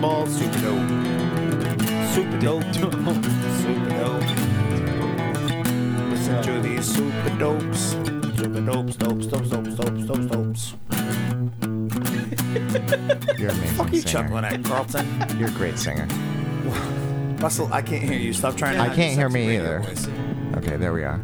Ball Super Dope. Super Dope. Super Dope. Listen to these Super Dopes. Super Dopes, Dopes, Dopes, Dopes, Dopes, Dopes, Dopes. You're amazing Fuck you singer. chuckling at, Carlton? You're a great singer. Russell, I can't hear you. Stop trying to I can't hear me either. voice. Okay, there we are.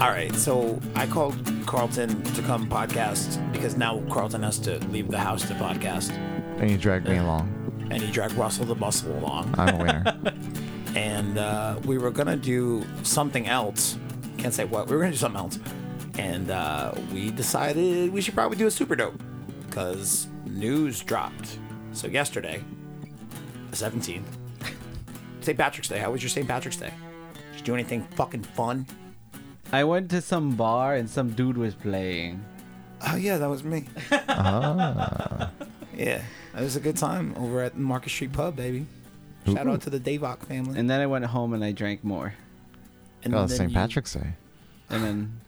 All right, so I called Carlton to come podcast because now Carlton has to leave the house to podcast, And you dragged me along. and he dragged Russell the Muscle along. I'm a winner. and uh, we were gonna do something else. Can't say what. We were gonna do something else, and uh, we decided we should probably do a super dope because news dropped. So yesterday, the seventeenth, St. Patrick's Day. How was your St. Patrick's Day? Did you do anything fucking fun? I went to some bar and some dude was playing. Oh yeah, that was me. Ah. Yeah, it was a good time over at Market Street Pub, baby. Shout out to the Davok family. And then I went home and I drank more. And Oh, then St. you- Patrick's Day. And then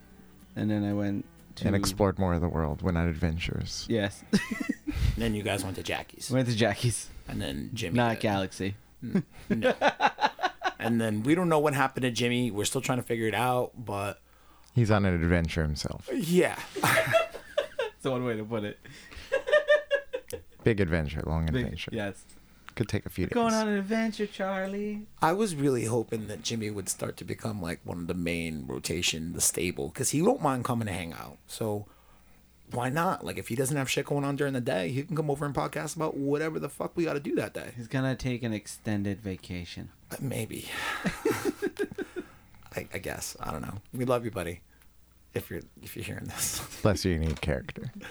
and then I went to And explored more of the world. Went on adventures. Yes. Then you guys went to Jackie's, went to Jackie's. and then Jimmy. Not did. Galaxy. And then we don't know what happened to Jimmy. We're still trying to figure it out, but He's on an adventure himself. yeah. That's one way to put it. Big adventure, long Big- adventure. yes. Could take a few days. Going on an adventure, Charlie. I was really hoping that Jimmy would start to become like one of the main rotation, the stable, because he won't mind coming to hang out. So why not? Like if he doesn't have shit going on during the day, he can come over and podcast about whatever the fuck we got to do that day. He's gonna take an extended vacation. Uh, Maybe. I, I guess I don't know. We love you, buddy. If you're if you're hearing this. Bless your unique character.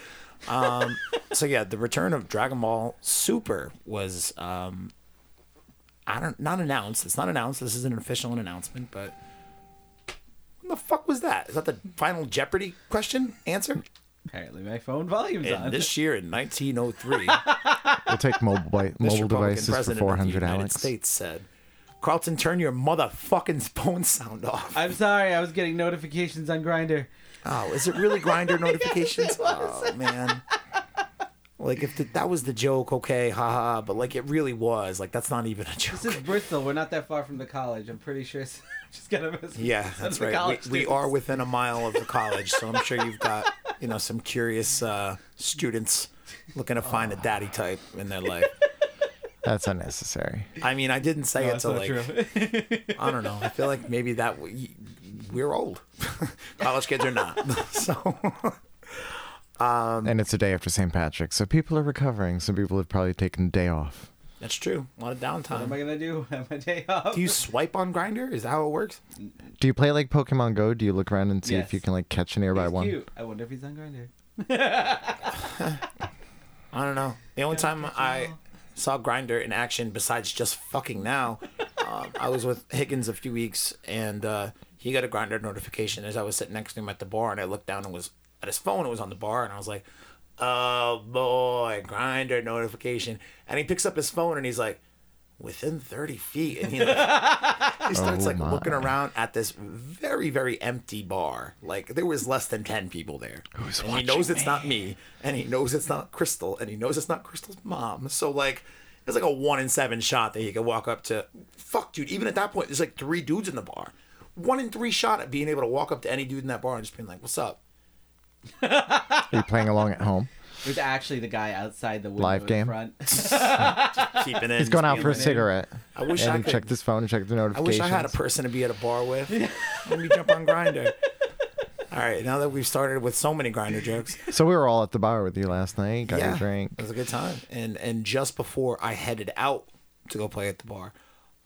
Um, so yeah, the return of Dragon Ball Super was um, I don't not announced. It's not announced. This isn't an official announcement, but when the fuck was that? Is that the final Jeopardy question answer? Apparently, my phone volume's In on. this year in 1903, We'll take mobile, bi- mobile devices for president of the United Alex. States said, "Carlton, turn your motherfucking phone sound off." I'm sorry, I was getting notifications on Grindr. Oh, is it really Grindr notifications? oh man. Like if the, that was the joke, okay, haha. But like it really was. Like that's not even a joke. This is Bristol. We're not that far from the college. I'm pretty sure. It's just gonna miss. Yeah, that's right. We, we are within a mile of the college, so I'm sure you've got you know some curious uh, students looking to find a daddy type in their life. That's unnecessary. I mean, I didn't say it That's to like true. I don't know. I feel like maybe that w- we're old. college kids are not. so Um, and it's a day after St. Patrick's, so people are recovering. Some people have probably taken a day off. that's true. A lot of downtime. what am. I gonna do? Have my day off? Do you swipe on Grindr? Is that how it works? Do you play like Pokemon Go? Do you look around and see if you can like catch a nearby He's one? cute. I wonder if he's on Grindr. I don't know. The only time I saw Grindr in action, besides just fucking now, um, I was with Higgins a few weeks, and uh, he got a Grindr notification as I was sitting next to him at the bar, and I looked down and was at his phone. It was on the bar, and I was like, "Oh boy, Grindr notification!" And he picks up his phone and he's like, "Within thirty feet," and he like, he starts Oh like my. looking around at this very very empty bar. Like there was less than ten people there. Who's and he knows it's not me, and he knows it's not Crystal, and he knows it's not Crystal's mom. So like, it's like a one in seven shot that he could walk up to. Fuck, dude. Even at that point, there's like three dudes in the bar. One in three shot at being able to walk up to any dude in that bar and just being like, "What's up?" Are you playing along at home? It was actually the guy outside the window Live in game? front. Keeping it. He's going out for a my name. cigarette. I wish and I he could- checked his phone and checked the I notifications. wish I had a person to be at a bar with. Let me jump on Grindr. All right, now that we've started with so many Grindr jokes, So we were all at the bar with you last night. Got your drink. It was a good time. And and just before I headed out to go play at the bar,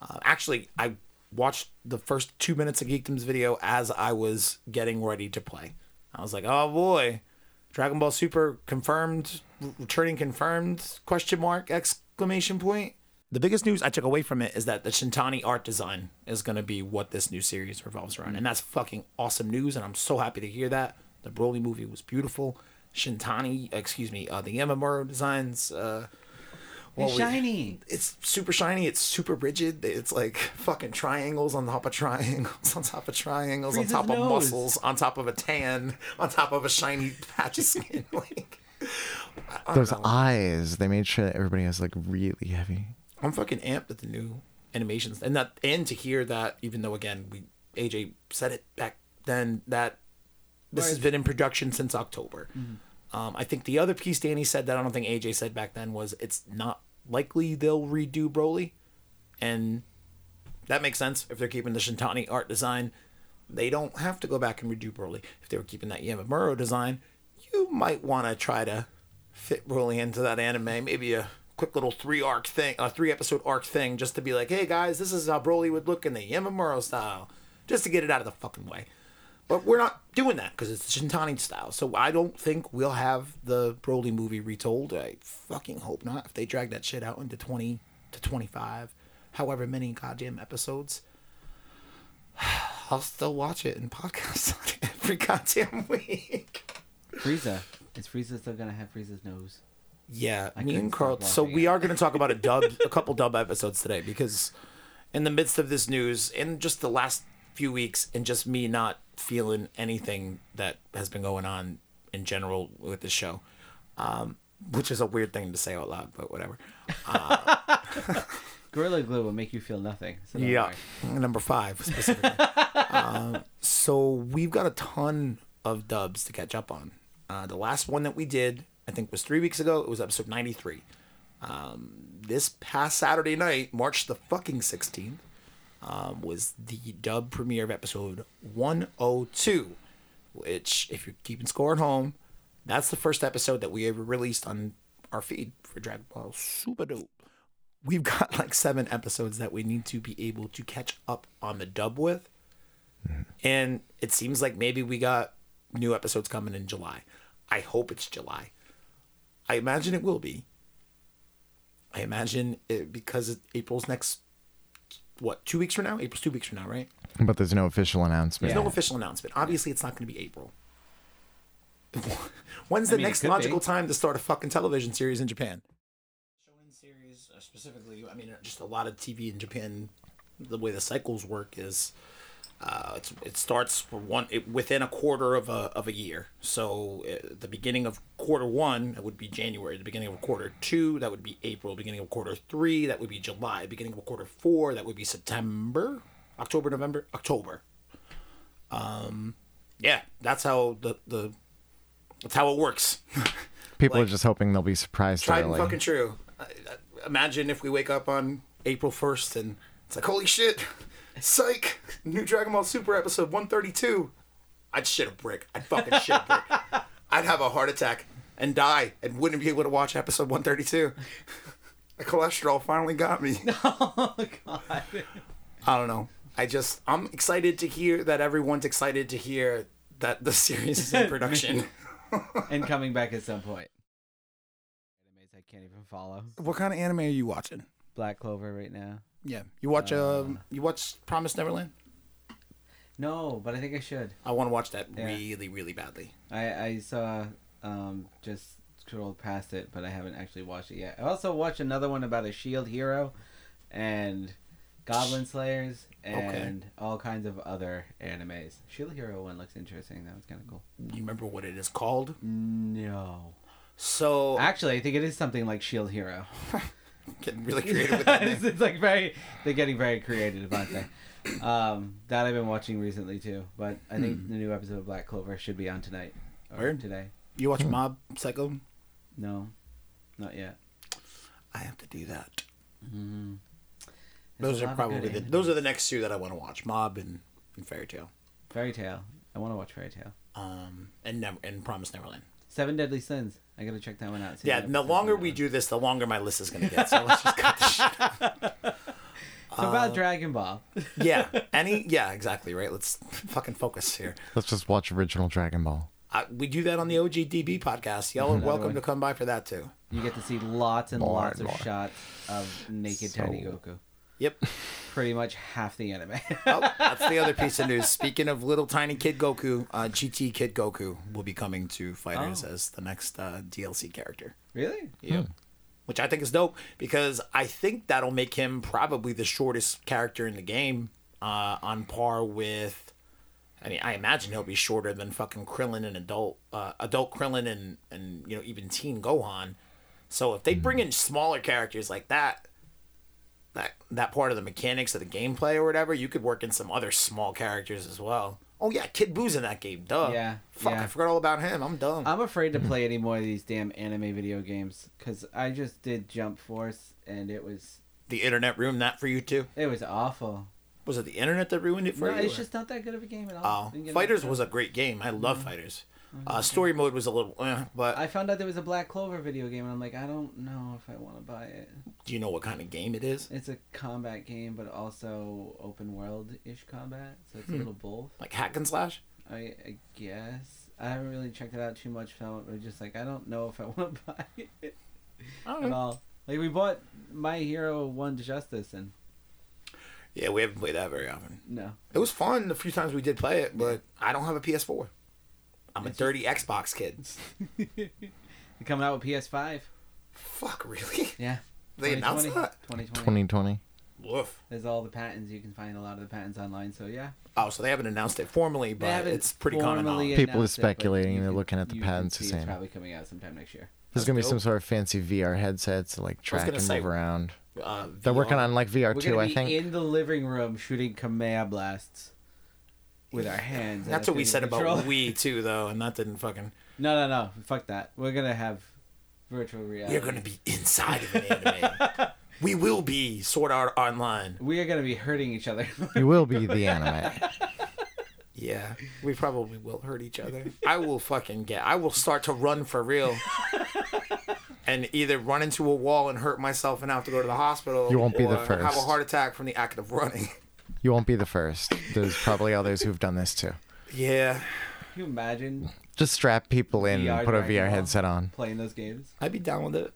uh, actually I watched the first two minutes of Geekdom's video as I was getting ready to play. I was like, oh boy, Dragon Ball Super confirmed, returning confirmed? Question mark exclamation point. The biggest news I took away from it is that the Shintani art design is going to be what this new series revolves around. And that's fucking awesome news. And I'm so happy to hear that. The Broly movie was beautiful. Shintani, excuse me, uh, the Yamamuro designs. Uh, well, He's we- shiny. it's super shiny. It's super rigid. It's like fucking triangles on top of triangles on top of triangles on top of nose. muscles on top of a tan on top of a shiny patch of skin. like, Those know. eyes, they made sure that everybody has like really heavy. I'm fucking amped at the new animations, and that and to hear that, even though again we AJ said it back then that this has been in production since October. Mm-hmm. Um, I think the other piece Danny said that I don't think AJ said back then was it's not likely they'll redo Broly, and that makes sense if they're keeping the Shintani art design. They don't have to go back and redo Broly. If they were keeping that Yamamuro design, you might want to try to fit Broly into that anime. Maybe a quick little three arc thing, a three episode arc thing, just to be like, hey guys, this is how Broly would look in the Yamamuro style, just to get it out of the fucking way. But we're not doing that because it's Shintani style. So I don't think we'll have the Broly movie retold. I fucking hope not. If they drag that shit out into 20 to 25, however many goddamn episodes, I'll still watch it and podcast on it every goddamn week. Frieza. Is Frieza still gonna have Frieza's nose? Yeah, I me and Carl. So we are going to talk about a dub, a couple dub episodes today because, in the midst of this news, in just the last few weeks, and just me not feeling anything that has been going on in general with the show, um, which is a weird thing to say out loud, but whatever. Gorilla Glue will make you feel nothing. So Yeah, worry. number five specifically. um, so we've got a ton of dubs to catch up on. Uh, the last one that we did, I think, was three weeks ago. It was episode ninety-three. Um, this past Saturday night, March the fucking sixteenth, um, was the dub premiere of episode one hundred two. Which, if you're keeping score at home, that's the first episode that we ever released on our feed for Dragon Ball Super Dope we've got like seven episodes that we need to be able to catch up on the dub with. And it seems like maybe we got new episodes coming in July. I hope it's July. I imagine it will be. I imagine it because April's next, what, two weeks from now? April's two weeks from now, right? But there's no official announcement. There's no official announcement. Obviously, it's not going to be April. When's the I mean, next logical be. time to start a fucking television series in Japan? Shonen series, uh, specifically, I mean, just a lot of TV in Japan. The way the cycles work is, uh, it's, it starts one it, within a quarter of a of a year. So, uh, the beginning of quarter one that would be January. The beginning of quarter two that would be April. Beginning of quarter three that would be July. Beginning of quarter four that would be September, October, November, October yeah, that's how the the that's how it works. People like- are just hoping they'll be surprised Tried and fucking true. Imagine if we wake up on April first and it's like, holy shit, psych, new Dragon Ball Super episode one thirty two. I'd shit a brick. I'd fucking shit a brick. I'd have a heart attack and die and wouldn't be able to watch episode one thirty two. The cholesterol finally got me. Oh God. I don't know. I just I'm excited to hear that everyone's excited to hear that the series is in production. and coming back at some point. Animes I can't even follow. what kind of anime are you watching? Black Clover right now. Yeah, you watch um you watch Promise Neverland. No, but I think I should. I want to watch that Yeah. really really badly. I I saw um just scrolled past it, but I haven't actually watched it yet. I also watched another one about a shield hero and goblin slayers and all kinds of other animes. Shield hero one looks interesting. That was kind of cool. You remember what it is called? No. So Actually, I think it is something like Shield Hero. getting really creative with that. it's, it's like very they're getting very creative, aren't they? Um, that I've been watching recently too. But I think the new episode of Black Clover should be on tonight or Word? today. You watch Mob Psycho? No, not yet. I have to do that. Mm-hmm. There's Those a are of probably good the, those are the next two that I want to watch. Mob and, and Fairy Tail. Fairy Tail. I want to watch Fairy Tail. Um and Never and Promise Neverland. Seven Deadly Sins. I gotta check that one out. See Yeah, the longer we that do this, the longer my list is gonna get. So let's just cut this shit. one. So about Dragon Ball. Yeah. Any yeah, exactly, right? Let's fucking focus here. Let's just watch original Dragon Ball. Uh, we do that on the OGDB podcast. Y'all are welcome way. to come by for that too. You get to see lots and More lots and of more. shots of naked Tiny Goku. Yep. Pretty much half the anime. Oh, that's the other piece of news. Speaking of little tiny kid Goku, uh, GT Kid Goku will be coming to FighterZ Oh. as the next uh, DLC character. really? Yeah. Which I think is dope because I think that'll make him probably the shortest character in the game, uh, on par with. I mean, I imagine he'll be shorter than fucking Krillin and adult, uh, adult Krillin and and you know even teen Gohan. So if they bring in smaller characters like that, that that part of the mechanics of the gameplay or whatever, you could work in some other small characters as well. Oh yeah, Kid Boo's in that game. Duh. Yeah, Fuck, yeah. I forgot all about him. I'm dumb. I'm afraid to play any more of these damn anime video games because I just did Jump Force and it was the internet ruined that for you too. it was awful. Was it the internet that ruined it for No, you? it's or- just not that good of a game at all. Oh, FighterZ was a great game. I love mm-hmm. FighterZ. Uh, story mode was a little, eh, but I found out there was a Black Clover video game, and I'm like, I don't know if I want to buy it. do you know what kind of game it is? It's a combat game, but also open world ish combat, so it's a Hmm. little both. Like hack and slash? I, I guess I haven't really checked it out too much. Found it just like I don't know if I want to buy it I at all. Like we bought My Hero One Justice, and Yeah, we haven't played that very often. no, It was fun the few times we did play it, but I don't have a PS4. I'm a dirty Xbox kid. They're coming out with PS5. Fuck, really? Yeah. They announced 2020. that? 2020. 2020. Woof. There's all the patents. You can find a lot of the patents online. So yeah, Oh, so they haven't announced it formally, but it's pretty common knowledge. People are announced it, but speculating, you they're can- looking at the you can patents see and It's saying- probably coming out sometime next year. There's gonna be some sort of fancy VR headsets to like track gonna and say, move around. Uh, They're working VR. on like VR We're two, gonna I be think. in the living room shooting Kamea blasts with our hands. That's what we said about controller. Wii too, though, and that didn't fucking. No, no, no. Fuck that. We're gonna have virtual reality. You're gonna be inside of an anime. we will be Sword Art Online. We are gonna be hurting each other. You will be the anime. Yeah, we probably will hurt each other. I will fucking get. I will start to run for real, and either run into a wall and hurt myself and have to go to the hospital. You won't be the or Have a heart attack from the act of running. You won't be the first. There's probably others who've done this too. Yeah, Can you imagine Just strap people in, VR put a Dragon VR Ball? headset on. playing those games? I'd be down with it.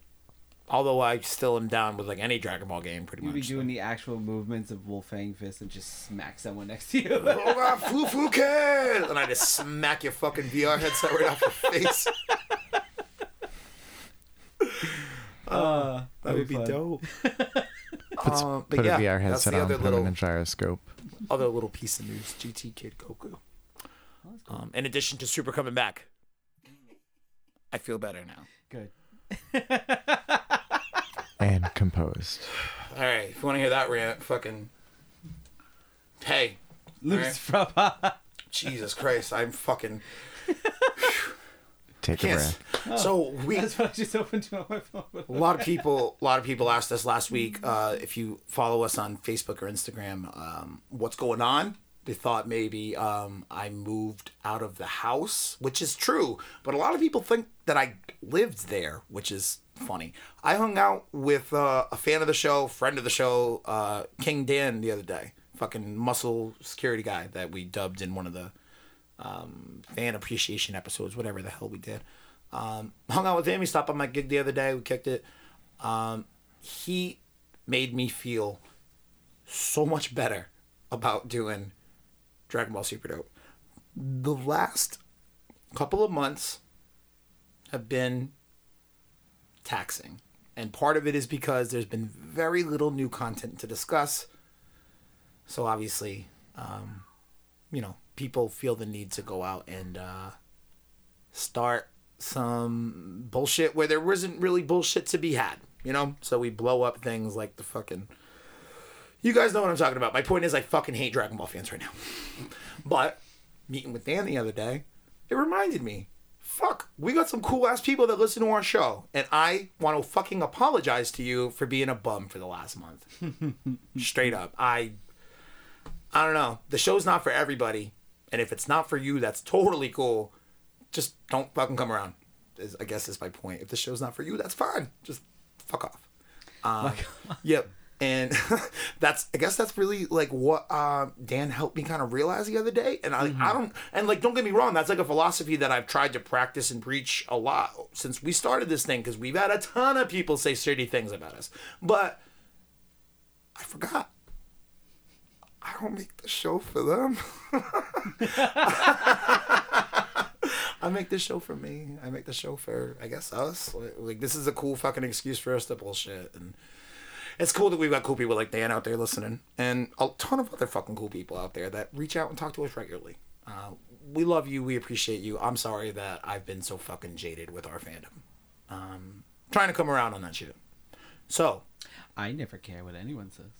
Although I still am down with like any Dragon Ball game, pretty much. You'd be much. doing the actual movements of Wolf Fang Fist and just smack someone next to you. Oh god, foo foo kid! And I just smack your fucking VR headset right off your face. Uh, That would be fun. dope. Um, but Put yeah, a VR headset on, other put little them in a gyroscope. other little piece of news. GT Kid Goku. Um, in addition to Super coming back, I feel better now. Good. And composed. All right, if you want to hear that rant, fucking hey, Loose from Jesus Christ, I'm fucking Take a can't. breath. So we That's what I just opened to on my phone. a lot of people a lot of people asked us last week uh, if you follow us on facebook or instagram um, what's going on they thought maybe um, i moved out of the house which is true but a lot of people think that i lived there which is funny i hung out with uh, a fan of the show friend of the show uh, king dan the other day fucking muscle security guy that we dubbed in one of the um, fan appreciation episodes, whatever the hell we did. Um, hung out with him. He stopped on my gig the other day. We kicked it. Um, he made me feel so much better about doing Dragon Ball Super Dope. The last couple of months have been taxing. And part of it is because there's been very little new content to discuss. So obviously, um, you know, people feel the need to go out and uh, start some bullshit where there wasn't really bullshit to be had, you know? So we blow up things like the fucking. You guys know what I'm talking about. My point is, I fucking hate Dragon Ball fans right now. but meeting with Dan the other day, it reminded me fuck, we got some cool ass people that listen to our show. And I want to fucking apologize to you for being a bum for the last month. Straight up. I I don't know. The show's not for everybody, and if it's not for you, that's totally cool. Just don't fucking come around. Is I guess is my point. If the show's not for you, that's fine. Just fuck off. Um, yep. And that's I guess that's really like what uh, Dan helped me kind of realize the other day. And I I don't and like don't get me wrong, that's like a philosophy that I've tried to practice and preach a lot since we started this thing because we've had a ton of people say shitty things about us. But I forgot. I don't make the show for them. I make the show for me. I make the show for, I guess, us. Like, like, this is a cool fucking excuse for us to bullshit. And it's cool that we've got cool people like Dan out there listening, and a ton of other fucking cool people out there that reach out and talk to us regularly. Uh, we love you. We appreciate you. I'm sorry that I've been so fucking jaded with our fandom. Um, trying to come around on that shit. So I never care what anyone says.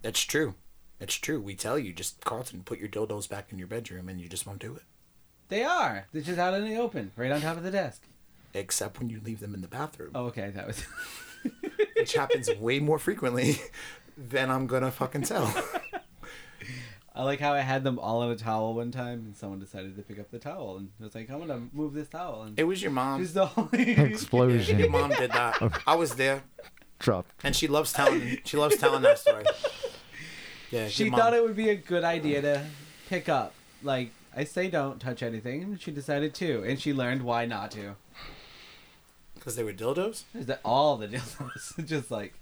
That's true. It's true. We tell you just Carlton, put your dildos back in your bedroom, and you just won't do it. They are. They're just out in the open, right on top of the desk. Except when you leave them in the bathroom, Oh, okay, that was. which happens way more frequently than I'm gonna fucking tell. I like how I had them all in a towel one time, and someone decided to pick up the towel, and I was like, "I'm gonna move this towel." And It was your mom. just the only Explosion. Your mom did that. I was there, Dropped. and she loves telling. She loves telling that story. Yeah, She your mom- thought it would be a good idea to pick up. Like I say, don't touch anything. and She decided to, and she learned why not to. because they were dildos. Is that all the dildos? just like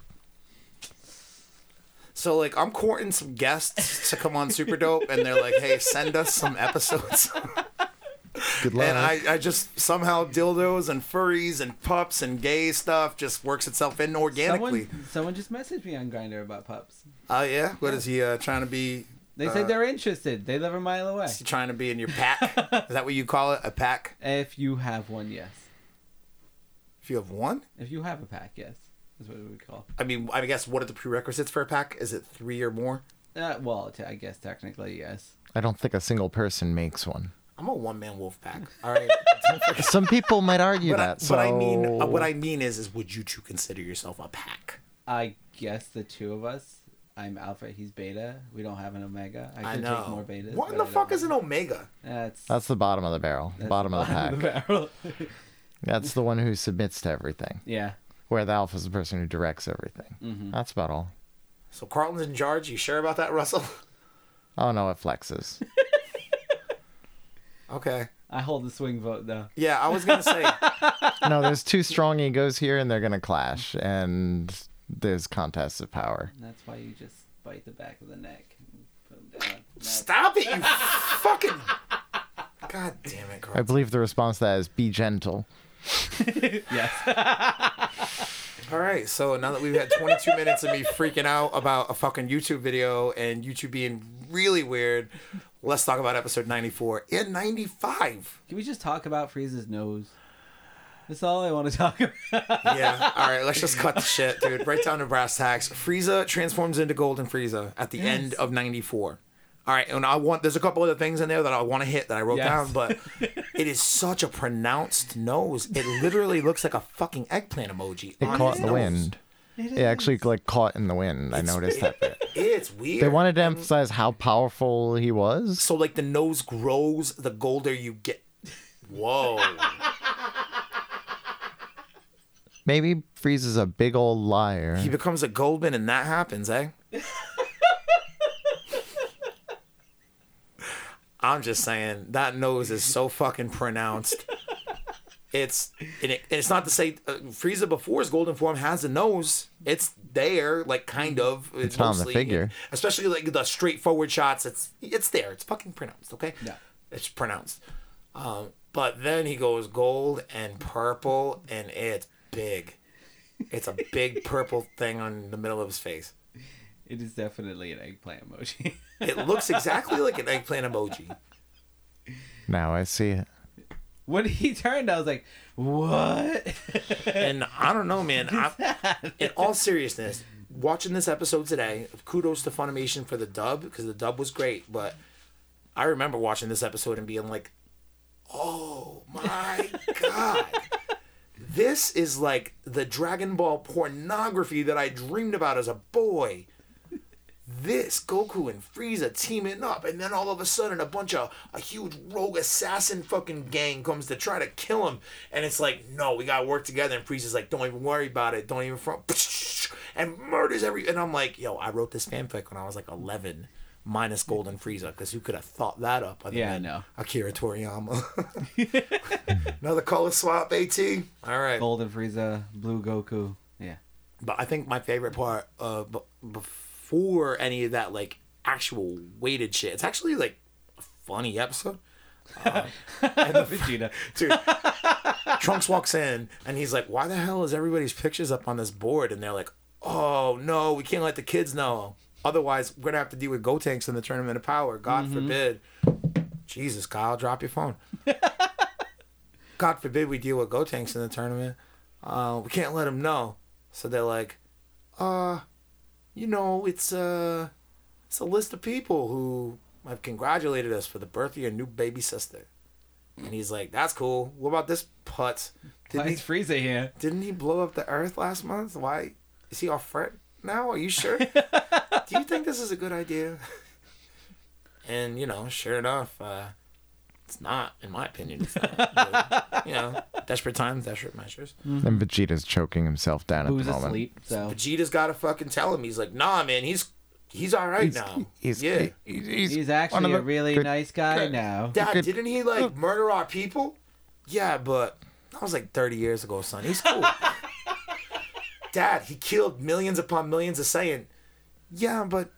So like I'm courting some guests to come on Super Dope, and they're like, "Hey, send us some episodes." Good luck. and I, I just somehow dildos and furries and pups and gay stuff just works itself in organically. someone, someone just messaged me on Grindr about pups. Oh yeah, what is he uh, trying to be? They Uh, said they're interested. They live a mile away. Is he trying to be in your pack? is that what you call it? A pack? If you have one, yes. If you have one, If you have a pack, yes, is what we call. I mean, I guess what are the prerequisites for a pack? Is it three or more? Uh, well, t- I guess technically yes. I don't think a single person makes one. I'm a one man wolf pack. All right. Some people might argue but I, that. So but I mean, uh, what I mean is, is would you two consider yourself a pack? I guess the two of us. I'm alpha. He's beta. We don't have an omega. I I could know. take more betas. what in the fuck is an omega? That's that's the bottom of the barrel, that's bottom of the pack. Of the barrel. That's the one who submits to everything. yeah. Where the alpha is the person who directs everything. Mhm. That's about all. So Carlton's in charge. You sure about that, Russell? Oh no, it flexes. Okay. I hold the swing vote though. Yeah, I was gonna say. no, there's two strong egos here, and they're gonna clash, and there's contests of power. And that's why you just bite the back of the neck and put them down. Stop it, you fucking. God damn it, I believe the response to that is be gentle. yes. All right, so now that we've had 22 minutes of me freaking out about a fucking YouTube video and YouTube being really weird, let's talk about episode 94 and 95. Can we just talk about Frieza's nose? That's all I want to talk about. Yeah, all right, let's just cut the shit, dude. Right down to brass tacks. Frieza transforms into Golden Frieza at the end of 94. All right, and I want there's a couple other things in there that I want to hit that I wrote Yes. down, but it is such a pronounced nose. It literally looks like a fucking eggplant emoji. It on caught in the nose. wind. It actually like caught in the wind. I noticed that bit. It's weird. They wanted to emphasize how powerful he was. So like the nose grows the golder you get. Whoa. Maybe Freeze is a big old liar. he becomes a Goldman and that happens, eh? I'm just saying that nose is so fucking pronounced. It's and it, it's not to say uh, Frieza before his golden form has a nose. It's there, like kind of. It's not on the mostly, figure. especially like the straightforward shots. It's it's there. It's fucking pronounced. Okay. Yeah. It's pronounced. Um, but then he goes gold and purple, and it's big. It's a big purple thing on the middle of his face. It is definitely an eggplant emoji. It looks exactly like an eggplant emoji. Now I see it. When he turned, I was like, "What?" And I don't know, man. I, in all seriousness, watching this episode today, kudos to Funimation for the dub because the dub was great. But I remember watching this episode and being like, "Oh my god." This is like the Dragon Ball pornography that I dreamed about as a boy. This Goku and Frieza teaming up, and then all of a sudden, a bunch of a huge rogue assassin fucking gang comes to try to kill him, and it's like, no, we gotta work together. And Frieza's like, don't even worry about it, don't even front, and murders every. And I'm like, yo, I wrote this fanfic when I was like 11, minus Golden Frieza, because who could have thought that up? Other Yeah, I than know. Akira Toriyama. Another color swap, At. All right. Golden Frieza, Blue Goku. Yeah. But I think my favorite part uh b- before any of that like actual weighted shit, it's actually like a funny episode. Vegeta. Dude, Trunks walks in and he's like, "Why the hell is everybody's pictures up on this board?" And they're like, "Oh no, we can't let the kids know. Otherwise, we're gonna have to deal with Gotenks in the Tournament of Power. God forbid." Jesus, Kyle, drop your phone. God forbid we deal with Gotenks in the tournament. Uh, we can't let him know. So they're like, uh, you know, it's uh, it's a list of people who have congratulated us for the birth of your new baby sister. And he's like, that's cool. What about this putz? Why Didn't he, is Frieza here? didn't he blow up the Earth last month? Why is he off fret now? Are you sure? Do you think this is a good idea? And you know, sure enough, uh, it's not. In my opinion, it's not. But, you know, desperate times, desperate measures. And mm-hmm. Vegeta's choking himself down at Who's the moment. asleep? So Vegeta's got to fucking tell him. He's like, nah, man, he's he's all right He's, now. he's, yeah, he- he's, he's one actually of a the really good- nice guy good- now. Dad, Good- didn't he like murder our people? Yeah, but that was like 30 years ago, son. He's cool. Dad, he killed millions upon millions of Saiyan. Yeah, but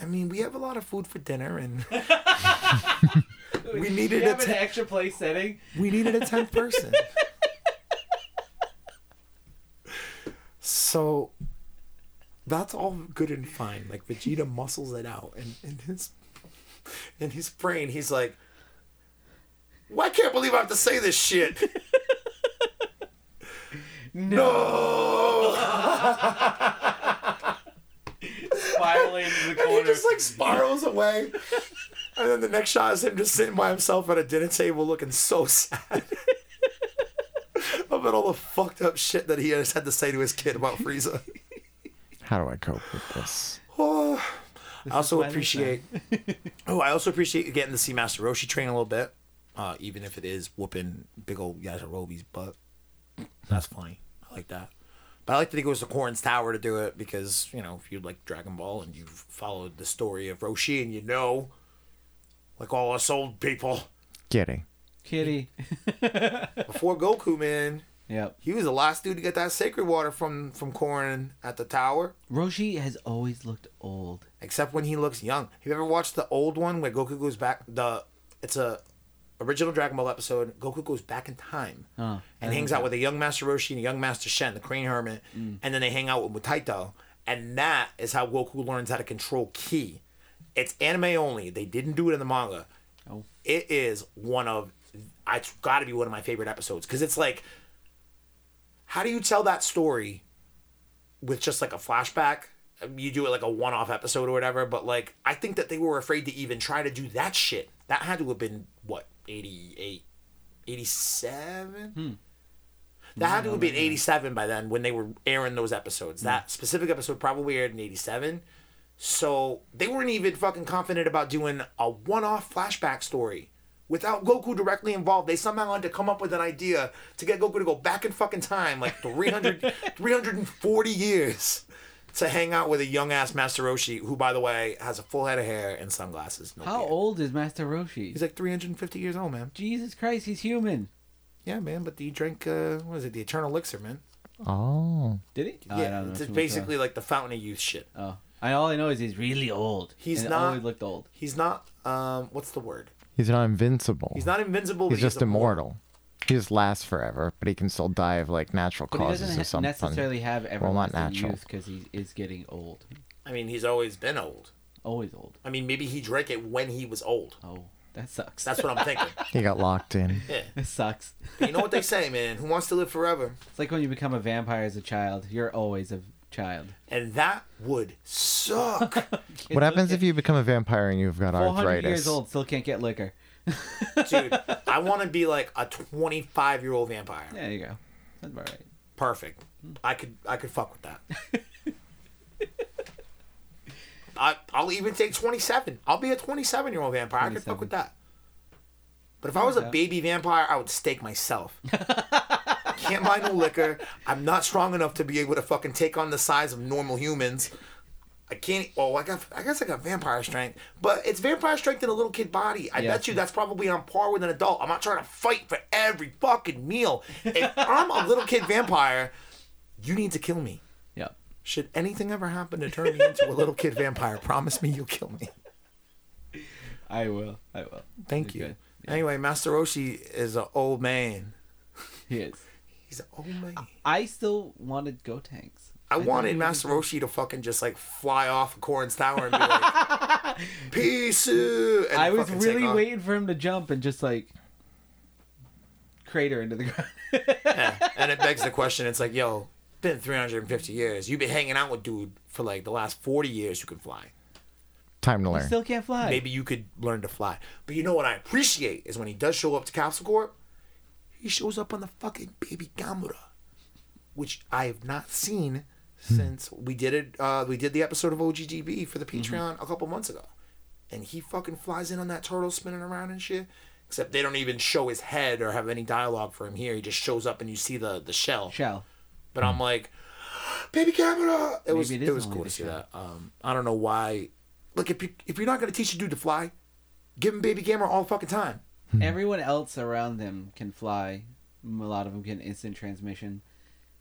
I mean, we have a lot of food for dinner, and we needed a have an extra place setting. we needed a tenth person. so that's all good and fine. Like Vegeta muscles it out, and in his in his brain, he's like, "Well, I can't believe I have to say this shit." no. Spiraling into the And he just like spirals away. And then the next shot is him just sitting by himself at a dinner table looking so sad. About all the fucked up shit that he has had to say to his kid about Frieza. How do I cope with this? Oh, I also appreciate. oh, I also appreciate getting to see Master Roshi train a little bit, uh, even if it is whooping big old Yajirobe's butt. That's funny. I like that. But I like that he goes to Korin's Tower to do it because you know if you like Dragon Ball and you've followed the story of Roshi and you know, like all us old people, Getty. Kitty. before Goku, man, Yep. he was the last dude to get that sacred water from from Korin at the tower. Roshi has always looked old. except when he looks young. Have you ever watched the old one where Goku goes back? The it's a original Dragon Ball episode. Goku goes back in time Oh, and hangs out with a young Master Roshi and a young Master Shen, the Crane Hermit, and then they hang out with Mutaito, and that is how Goku learns how to control Ki. It's anime only. They didn't do it in the manga. Oh. It is one of it's got to be one of my favorite episodes because it's like, how do you tell that story with just like a flashback? You do it like a one-off episode or whatever, but like I think that they were afraid to even try to do that shit. That had to have been what 88, 87? Hmm. That had to have been 87 by then when they were airing those episodes. That hmm. specific episode probably aired in 87. So they weren't even fucking confident about doing a one off flashback story without Goku directly involved. They somehow had to come up with an idea to get Goku to go back in fucking time, like 300, 340 years, to hang out with a young ass Master Roshi, who, by the way, has a full head of hair and sunglasses. No How beard. old is Master Roshi? He's like 350 years old, man. Jesus Christ, he's human. Yeah, man, but he drank, uh, what is it, the Eternal Elixir, man. Oh. Did he? Oh, yeah, don't it's basically like the Fountain of Youth shit. Oh, I all I know is he's really old. He's and not- Always looked old. He's not, um, what's the word? He's not invincible. He's not invincible. but He's just immortal. He just lasts forever, but he can still die of like natural But he causes doesn't or ha- something. necessarily have not everlasting natural. youth because he is getting old. I mean, he's always been old. Always old. I mean, maybe he drank it when he was old. Oh, that sucks. That's what I'm thinking. He got locked in. Yeah. That sucks. But you know what they say, man? Who wants to live forever? It's like when you become a vampire as a child. You're always a child. And that would suck. What happens if you become a vampire and you've got 400 arthritis? years old still can't get liquor? Dude, I want to be like a 25 year old vampire. There you go. That's about right. Perfect. I could I could fuck with that. I, I'll even take 27. I'll be a 27 year old vampire. I could fuck with that. But if I was a baby vampire, I would stake myself. Can't buy no liquor. I'm not strong enough to be able to fucking take on the size of normal humans. I can't. Well, I got. I guess I got vampire strength, but it's vampire strength in a little kid body. I Yes. bet you that's probably on par with an adult. I'm not trying to fight for every fucking meal. If I'm a little kid vampire, you need to kill me. Yep. Should anything ever happen to turn me into a little kid vampire, promise me you'll kill me. I will. I will. Thank You're you. good. Anyway, Master Roshi is an old man. He is. He's an old man. I still wanted Gotenks. I wanted Master Roshi to fucking just like fly off of Korin's tower and be like, "Peace." uh," and I was really waiting for him to jump and just like crater into the ground. Yeah. And it begs the question. It's like, yo, been 350 years. You've been hanging out with dude for like the last 40 years. You can fly. Time to learn. Still can't fly. Maybe you could learn to fly. But you know what I appreciate is when he does show up to Capsule Corp, he shows up on the fucking baby Gamera, which I have not seen since we did it. Uh, we did the episode of OGDB for the Patreon a couple months ago, and he fucking flies in on that turtle spinning around and shit. Except they don't even show his head or have any dialogue for him here. He just shows up and you see the the shell. Shell. But I'm like, baby Gamera. It was Maybe it, it is was cool to see show. that. Um, I don't know why. Look, if you if you're not gonna teach a dude to fly, give him baby Gamera all the fucking time. Everyone else around them can fly. A lot of them can instant transmission.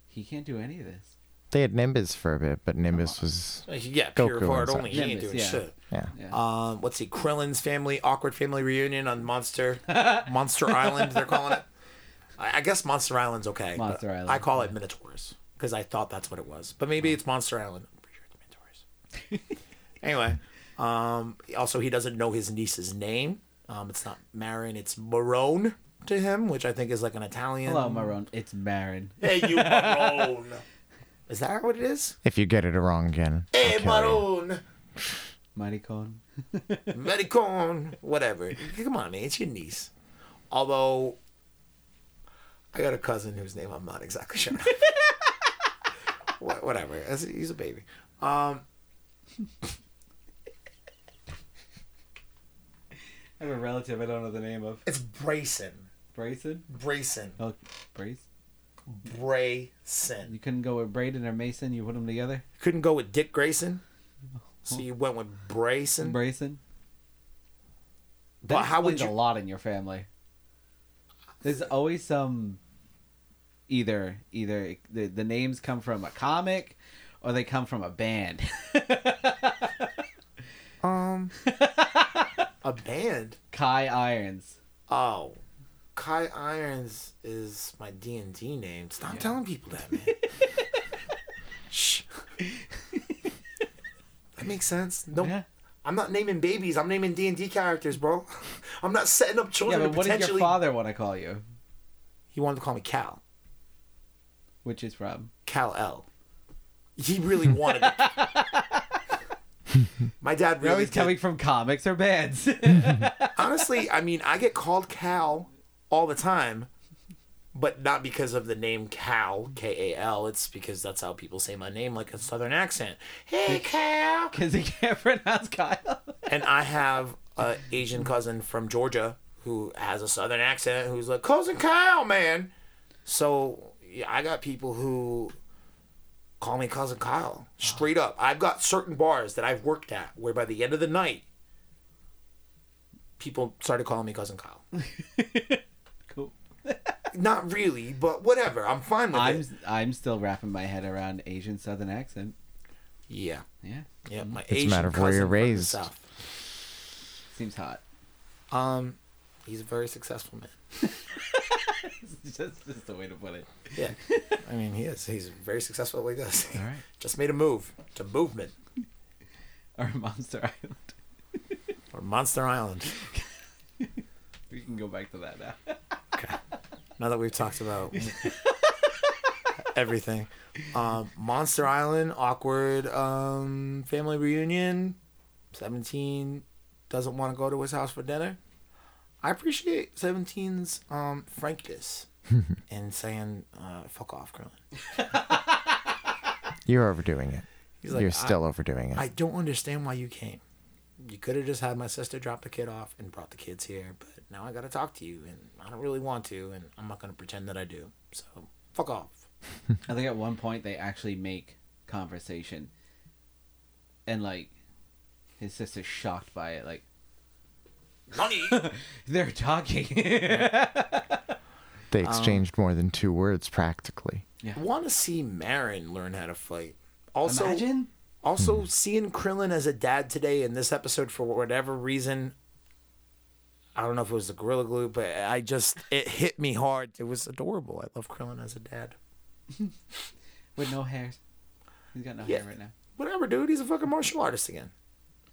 He can't do any of this. They had Nimbus for a bit, but Nimbus was Yeah, Goku pure part and only. He ain't Nimbus, doing yeah. shit. yeah. Yeah. Um, let's see, Krillin's family awkward family reunion on Monster Monster Island. They're calling it. I, I guess Monster Island's okay. but Monster Island, I call it Minotaurs because I thought that's what it was, but maybe it's Monster Island. I'm pretty sure it's Minotaurs. anyway, um, also he doesn't know his niece's name. Um, it's not Marin, it's Marone to him, which I think is like an Italian. Hello, Marone. It's Marin. Hey, you Marone. Is that what it is? If you get it wrong again, Hey, Maroon. Maricon. kill you. Marone. Mighty Cone. Medicone, whatever. Come on, man, it's your niece. Although, I got a cousin whose name I'm not exactly sure. Whatever, he's a baby. Um, I have a relative I don't know the name of. it's Brayson. Brayson? Brayson. Oh, Brace? Brayson. You couldn't go with Braden or Mason? You put them together? Couldn't go with Dick Grayson, so you went with Brayson. Brayson? But That how would you? a lot in your family. There's always some either either the, the names come from a comic or they come from a band. Um, a band. Kai Irons. Oh, Kai Irons is my D and D name. Stop telling people that, man. Shh. that makes sense. No, Yeah. I'm not naming babies. I'm naming D and D characters, bro. I'm not setting up children. Yeah, but what did your father want to call you? He wanted to call me Cal. Which is from? Cal L. He really wanted it. My dad You're really always did. coming from comics or bands. Honestly, I mean, I get called Cal all the time, but not because of the name Cal, K A L. It's because that's how people say my name, like a southern accent. Hey, Cal. Because he can't pronounce Kyle. And I have an Asian cousin from Georgia who has a southern accent who's like, cousin Kyle, man. So yeah, I got people who call me cousin Kyle straight up. I've got certain bars that I've worked at where by the end of the night, people started calling me cousin Kyle. cool. Not really, but whatever. I'm fine with I'm it. I'm still wrapping my head around Asian Southern accent. Yeah, Yeah, yeah. My It's a Asian matter of where cousin you're from raised. South. seems hot. Um, he's a very successful man. It's just, just the way to put it. Yeah, I mean he is. He's very successful at this. All right. Just made a move. It's a movement. Or Monster Island. Or Monster Island. We can go back to that now. Okay. Now that we've talked about everything. Um, Monster Island, awkward um, family reunion. 17 doesn't want to go to his house for dinner. I appreciate 17's um, frankness and saying, uh, fuck off, Krillin. You're overdoing it. Like, You're still overdoing it. I don't understand why you came. You could have just had my sister drop the kid off and brought the kids here, but now I got to talk to you, and I don't really want to, and I'm not going to pretend that I do. So, fuck off. I think at one point they actually make conversation, and like his sister's shocked by it. Like Nani? they're talking. they Um, exchanged more than two words practically. I want to see Marin learn how to fight. Also, Imagine. also seeing Krillin as a dad today in this episode for whatever reason. I don't know if it was the Gorilla Glue, but I just it hit me hard. It was adorable. I love Krillin as a dad. with no hair. He's got no Yeah. hair right now. Whatever, dude. He's a fucking martial artist again.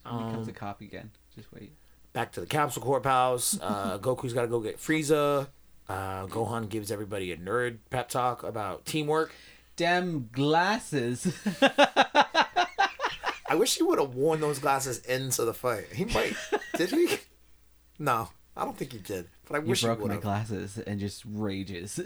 He becomes Um, a cop again. Just wait. back to the capsule corp house. Uh, Goku's got to go get Frieza. Uh, Gohan gives everybody a nerd pep talk about teamwork. Damn glasses. I wish he would have worn those glasses into the fight. He might. did he? No, I don't think he did. But I you wish he broke my glasses and just rages.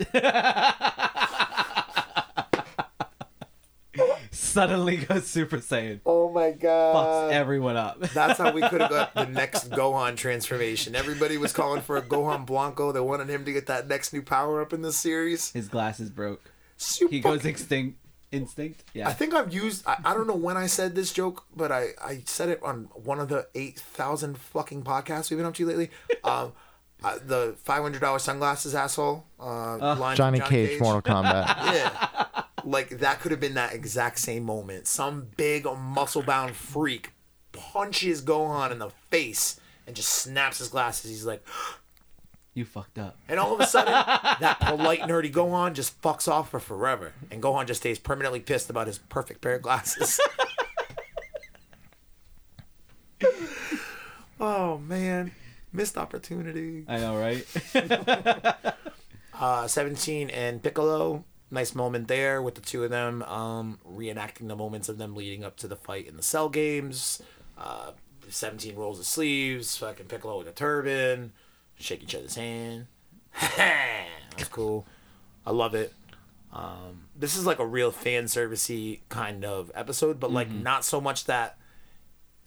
Suddenly goes Super Saiyan. Oh my god. Fucks everyone up. That's how we could have got the next Gohan transformation. Everybody was calling for a Gohan Blanco. They wanted him to get that next new power up in this series. His glasses broke. Super He goes extinct. Instinct. Yeah. I think I've used. I, I don't know when I said this joke, but I, I said it on one of the eight thousand fucking podcasts we've been up to lately. Um, uh, the five hundred dollars sunglasses asshole. Uh, line from Johnny, Cage, Mortal Kombat. Yeah, like that could have been that exact same moment. Some big muscle bound freak punches Gohan in the face and just snaps his glasses. He's like, You fucked up. and all of a sudden, that polite nerdy Gohan just fucks off for forever, and Gohan just stays permanently pissed about his perfect pair of glasses. oh man, missed opportunity. I know, right? Uh, Seventeen and Piccolo, nice moment there with the two of them, um, reenacting the moments of them leading up to the fight in the Cell games. Uh, Seventeen rolls his sleeves, fucking Piccolo with a turban, shake each other's hand. That's cool. I love it. Um, this is like a real fan servicey kind of episode, but like not so much that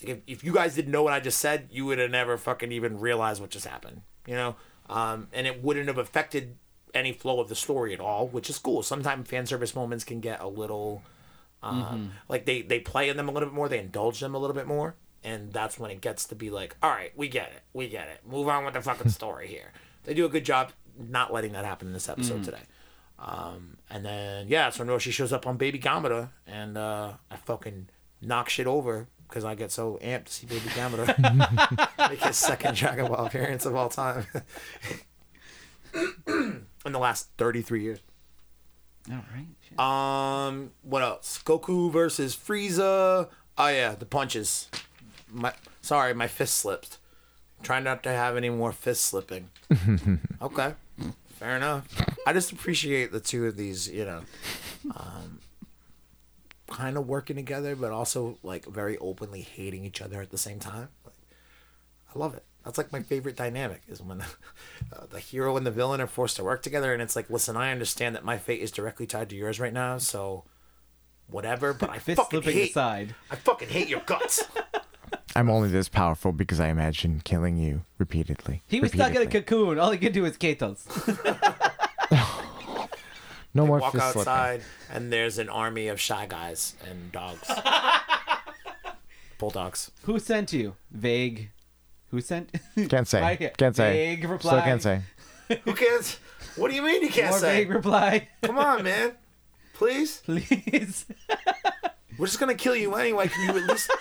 if, if you guys didn't know what I just said, you would have never fucking even realized what just happened, you know? Um, and it wouldn't have affected any flow of the story at all, which is cool. Sometimes fan service moments can get a little, um, like they, they play in them a little bit more, they indulge them a little bit more. And that's when it gets to be like, all right, we get it. We get it. Move on with the fucking story here. They do a good job not letting that happen in this episode today. Um, and then, yeah, so no, she shows up on Baby Gamera, and uh, I fucking knock shit over because I get so amped to see Baby Gamera make his second Dragon Ball appearance of all time in the last 33 years. All right. shit. Um, what else? Goku versus Frieza. Oh yeah, the punches. My sorry, my fist slipped. Try not to have any more fist slipping. okay, fair enough. I just appreciate the two of these, you know, um, kind of working together, but also like very openly hating each other at the same time. Like, I love it. That's like my favorite dynamic is when uh, the hero and the villain are forced to work together, and it's like, listen, I understand that my fate is directly tied to yours right now, so whatever. But I Fist fucking slipping hate, aside. I fucking hate your guts. I'm only this powerful because I imagine killing you repeatedly. He was stuck in a cocoon. All he could do was Katos. No more Walk fist slipping. outside, and there's an army of shy guys and dogs, bulldogs. Who sent you? Vague. Who sent? Can't say. Right here. Can't say. Vague reply. Still can't say. Who can't? What do you mean you can't More say? vague reply, Come on, man. Please. please. We're just gonna kill you anyway. Can you at least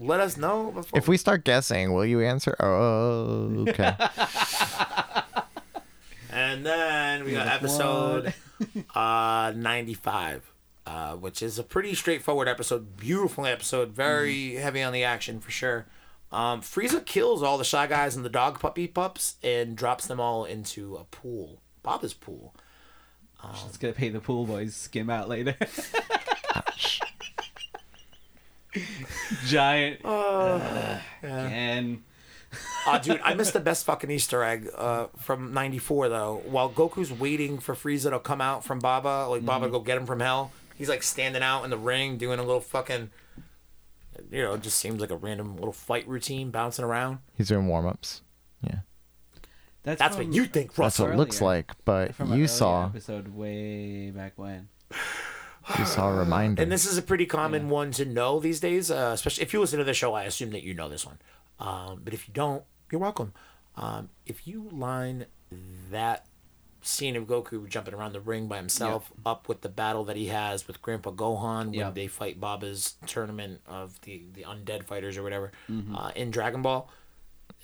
let us know? Before... If we start guessing, will you answer? Oh, okay. And then we got episode uh 95, uh, which is a pretty straightforward episode. Beautiful episode. Very heavy on the action for sure. Um, Frieza kills all the shy guys and the dog puppy pups and drops them all into a pool, Baba's pool. It's gonna pay the pool boys skim out later. Giant. And Oh, dude, I missed the best fucking Easter egg uh, from '94 though. While Goku's waiting for Frieza to come out from Baba, like Baba Mm-hmm. go get him from hell, he's like standing out in the ring doing a little fucking, you know, it just seems like a random little fight routine, bouncing around. He's doing warm ups. Yeah. that's, That's from, what you think, That's what it looks like, but from you saw episode way back when. You saw a reminder. And this is a pretty common one to know these days, uh, especially if you listen to the show. I assume that you know this one, um, but if you don't, you're welcome. Um, if you line that scene of Goku jumping around the ring by himself up with the battle that he has with Grandpa Gohan when Yep. they fight Baba's tournament of the the undead fighters or whatever Mm-hmm. uh, in Dragon Ball,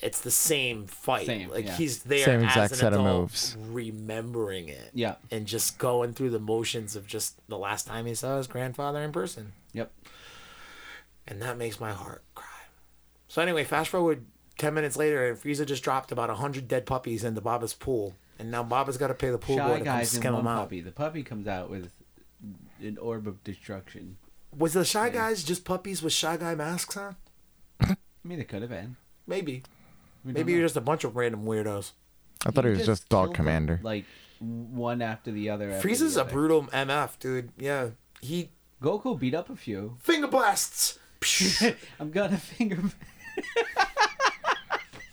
it's the same fight. Same, like yeah. he's there Same as exact an set of moves. remembering it. Yeah. and just going through the motions of just the last time he saw his grandfather in person, Yep. and that makes my heart cry. So anyway, fast forward ten minutes later, and Frieza just dropped about hundred dead puppies into Baba's pool, and now Baba's got to pay the pool boy to come guys skim one them out. puppy. The puppy comes out with an orb of destruction. Was the shy guys just puppies with shy guy masks on? I mean, they could have been. Maybe. We Maybe you're just a bunch of random weirdos. I thought He it was just Dog killed them, Commander. Like one after the other. after Frieza's the a other. brutal MF, dude. Yeah. He Goku beat up a few. finger blasts. I'm gonna finger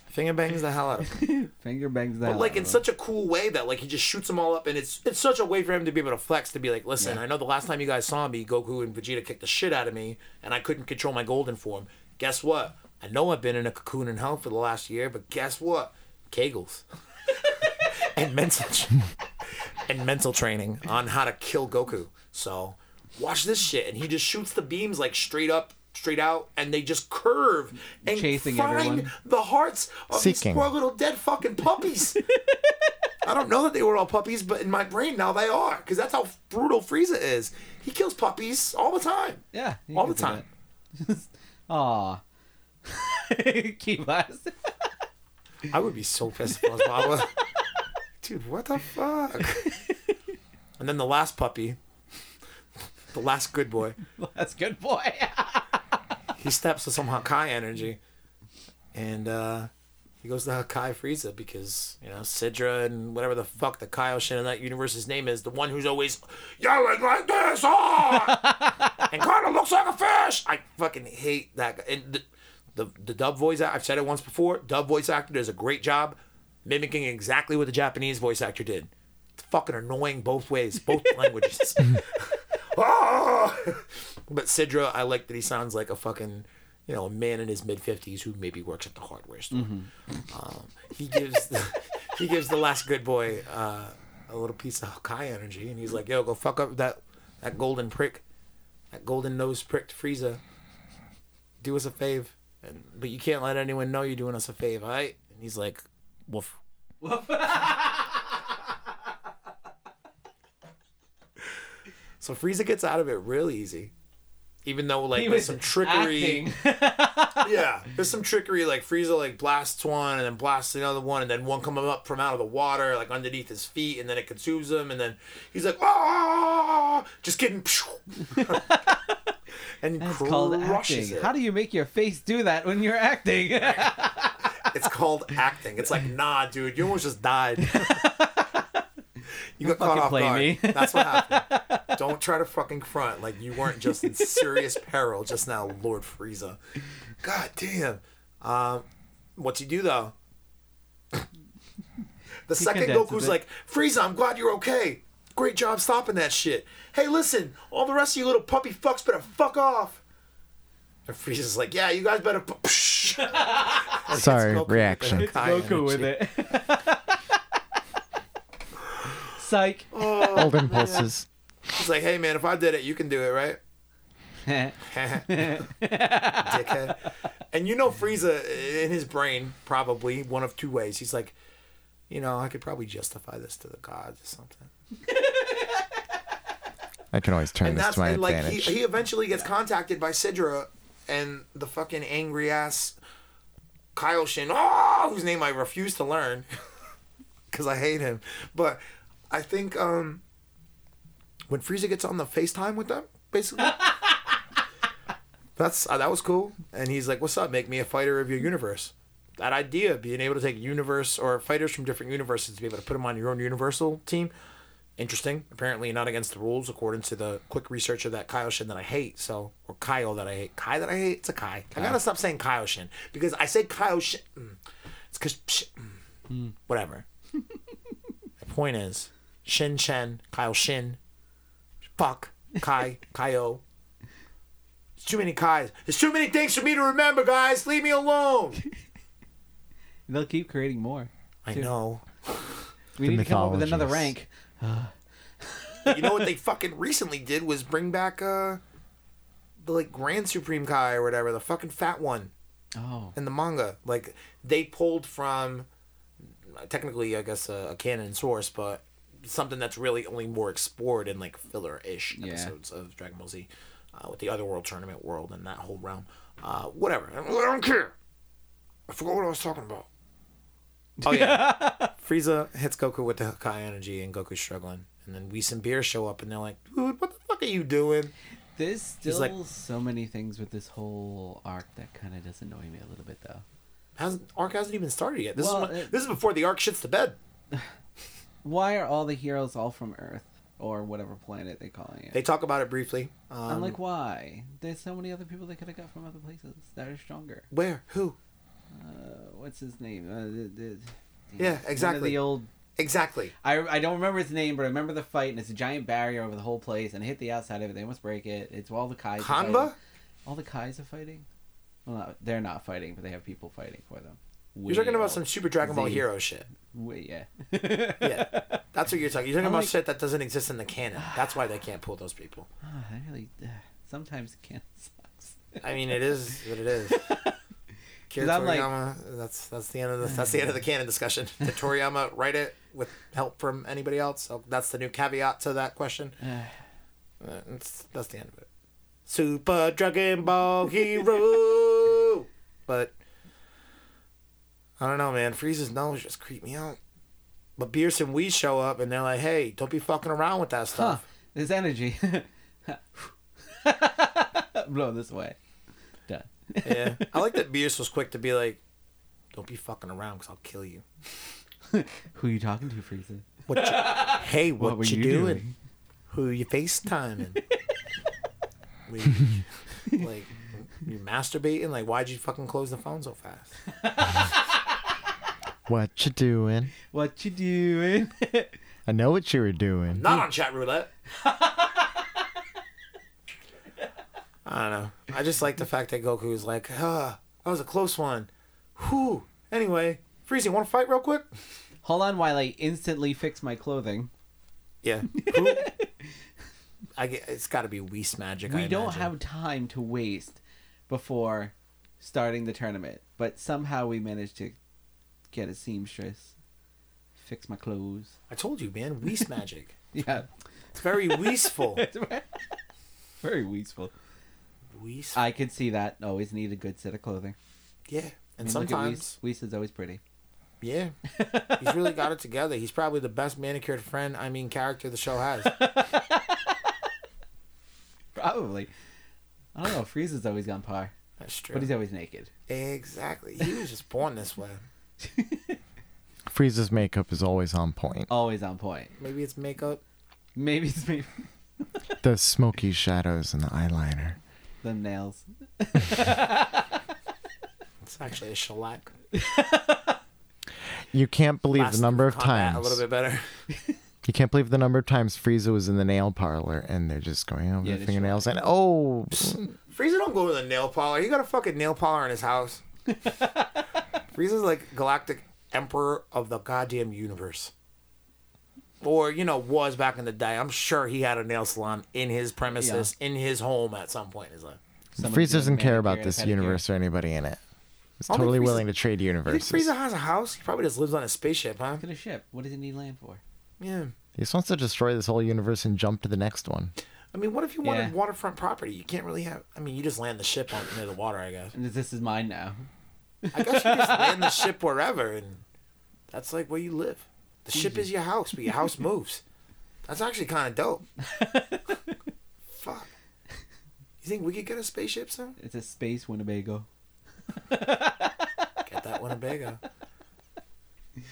finger bangs the hell out of him. finger bangs that. But like in such a cool way that like he just shoots them all up and it's it's such a way for him to be able to flex to be like, listen, Yeah. I know the last time you guys saw me, Goku and Vegeta kicked the shit out of me and I couldn't control my golden form. Guess what? I know I've been in a cocoon in hell for the last year, but guess what? Kegels. and mental and mental training on how to kill Goku. So watch this shit, and he just shoots the beams like straight up, straight out, and they just curve and Chasing find everyone. the hearts of Seeking. these poor little dead fucking puppies. I don't know that they were all puppies, but in my brain now they are, because that's how brutal Frieza is. He kills puppies all the time. yeah, all the time. that. Aw. Keep us. I would be so pissed if I was Baba. Dude, what the fuck? and then the last puppy, the last good boy, Last good boy. he steps with some Hakai energy, and uh, he goes to Hakai Frieza because you know Sidra and whatever the fuck the Kaioshin in that universe's name is, the one who's always yelling like this, ah! and kind of looks like a fish. I fucking hate that guy. And the, the the dub voice, I've said it once before. Dub voice actor does a great job mimicking exactly what the Japanese voice actor did. It's fucking annoying both ways, both languages. Ah! but Sidra, I like that he sounds like a fucking, you know, a man in his mid fifties who maybe works at the hardware store. Um, he gives the, he gives the last good boy uh, a little piece of Kai energy, and he's like, "Yo, go fuck up that that golden prick, that golden nose pricked Frieza. Do us a fave, and but you can't let anyone know you're doing us a favor, right?" And he's like, "Woof." Woof. So Frieza gets out of it real easy. Even though like He there's some trickery. yeah. There's some trickery like Frieza like blasts one and then blasts another one and then one coming up from out of the water like underneath his feet and then it consumes him and then he's like ah just kidding and That's called acting. it. How do you make your face do that when you're acting? It's called acting. It's like nah dude you almost just died. you got caught off play guard. me. That's what happened. Don't try to fucking front like you weren't just in serious peril just now, Lord Frieza. God damn. Um, what's he do though? The second Goku's like, Frieza, I'm glad you're okay. Great job stopping that shit. Hey, listen, all the rest of you little puppy fucks better fuck off. And Frieza's like, yeah, you guys better. fu-" And it's Sorry, Goku with reaction. the It's Kai Goku with it. Psych. Oh, Old impulses. He's like, hey man, if I did it, you can do it, right? dickhead. And you know Frieza in his brain probably one of two ways. He's like, you know, I could probably justify this to the gods or something. I can always turn And this that's to my and like he, advantage. he eventually gets contacted by Sidra and the fucking angry ass Kaioshin, oh, whose name I refuse to learn because I hate him. But I think um, when Frieza gets on the FaceTime with them, basically. That's uh, that was cool, and he's like, "What's up? Make me a fighter of your universe." That idea, being able to take universe or fighters from different universes to be able to put them on your own universal team, interesting. Apparently, not against the rules according to the quick research of that Kaioshin that I hate. So, or Kyle that I hate. Kai that I hate. It's a Kai. I gotta stop saying Kaioshin because I say Kaioshin. Mm, it's because mm, whatever. the point is, Shin Chen, Kyle Shin, fuck Kai, Kaio. It's too many Kais. There's too many things for me to remember, guys. Leave me alone. They'll keep creating more. I know. We The need to come up with another rank. You know what they fucking recently did was bring back uh the like Grand Supreme Kai or whatever, the fucking fat one. Oh. in the manga. Like they pulled from technically, I guess a, a canon source, but something that's really only more explored in like filler-ish Yeah. episodes of Dragon Ball Z, uh, with the other world tournament world and that whole realm. Uh, whatever. I don't care. I forgot what I was talking about. Oh yeah, Frieza hits Goku with the Kai energy, and Goku's struggling. And then Whis and Beerus show up, and they're like, "Dude, what the fuck are you doing?" There's still like- so many things with this whole arc that kind of does annoy me a little bit, though. Hasn't arc hasn't even started yet. This Well, is when, it- this is before the arc shits the bed. Why are all the heroes all from Earth or whatever planet they're calling it? They talk about it briefly. Um, I'm like, why? There's so many other people they could have got from other places that are stronger. where? Who? Uh, what's his name? Uh, the, the, Yeah, exactly. The old. Exactly. I, I don't remember his name, but I remember the fight, and it's a giant barrier over the whole place, and it hit the outside of it. They almost break it. It's all the Kais. Hanba? fighting. All the Kais are fighting. Well, not, they're not fighting, but they have people fighting for them. You're talking about some Super Dragon Ball Z. Hero shit. Way, yeah. Yeah. That's what you're talking. You're talking I'm about like- shit that doesn't exist in the canon. That's why they can't pull those people. I really. Uh, sometimes it can sucks. I mean, it is what it is. Kira I'm like- that's that's the end of the that's the end of the canon discussion. Did Toriyama write it with help from anybody else? So that's the new caveat to that question. That's, that's the end of it. Super Dragon Ball Hero. but I don't know, man. Frieza's nose just creeped me out. But Beerus and Whis show up and they're like, "Hey, don't be fucking around with that huh. stuff." There's energy. Blow this way. Done. Yeah, I like that Beerus was quick to be like, "Don't be fucking around, cause I'll kill you." Who are you talking to, Frieza? What? You, hey, what, were you, you doing? doing? Who you FaceTiming? we, like, you masturbating? Like, why'd you fucking close the phone so fast? What you doing? What you doing? I know what you were doing. Not on chat roulette. I don't know. I just like the fact that Goku was like, ah, that was a close one. Whew. Anyway, Freezy, want to fight real quick? Hold on while I instantly fix my clothing. Yeah. Who? I get, it's got to be Whis magic. we I don't imagine. have time to waste before starting the tournament, but somehow we managed to get a seamstress, fix my clothes. I told you, man. Whis magic. Yeah, It's very Whisful. very wasteful. Whis. I could see that. Always need a good set of clothing. Yeah. I And mean, look at sometimes, Whis. Whis is always pretty. yeah, he's really got it together. He's probably the best manicured friend, I mean, character the show has. Probably. I don't know. Frieza's always on par, That's true. but he's always naked. Exactly. He was just born this way. Frieza's makeup is always on point. Always on point. Maybe it's makeup. Maybe it's maybe The smoky shadows and the eyeliner. The nails. It's actually a shellac. You can't believe Last the number of combat times. A little bit better. You can't believe the number of times Frieza was in the nail parlor and they're just going over Yeah, the they fingernails and oh, Frieza don't go to the nail parlor. He got a fucking nail parlor in his house. Frieza's like galactic emperor of the goddamn universe. Or, you know, was back in the day. I'm sure he had a nail salon in his premises, in his home at some point in his life. Someone Frieza doesn't care about this pedicure. universe or anybody in it. He's I don't think totally Frieza- willing to trade You think universes. Frieza has a house? He probably just lives on a spaceship, huh? Look at a ship. What does he need land for? Yeah. He just wants to destroy this whole universe and jump to the next one. I mean, what if you wanted Yeah. waterfront property? You can't really have. I mean, you just land the ship on near the water, I guess. And this is mine now. I guess you just land the ship wherever, and that's like where you live. The ship is your house, but your house moves. That's actually kind of dope. Fuck. You think we could get a spaceship soon? It's a space Winnebago. Get that Winnebago.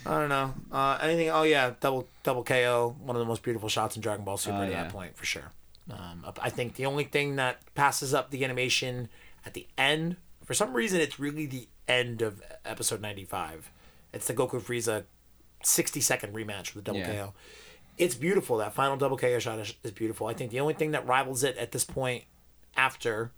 I don't know. Uh, anything? Oh yeah, double double KO. One of the most beautiful shots in Dragon Ball Super Oh, at yeah. that point for sure. Um, I think the only thing that passes up the animation at the end, for some reason, it's really the end of episode ninety five. It's the Goku Frieza sixty second rematch with the double Yeah. KO. It's beautiful. That final double KO shot is, is beautiful. I think the only thing that rivals it at this point, after,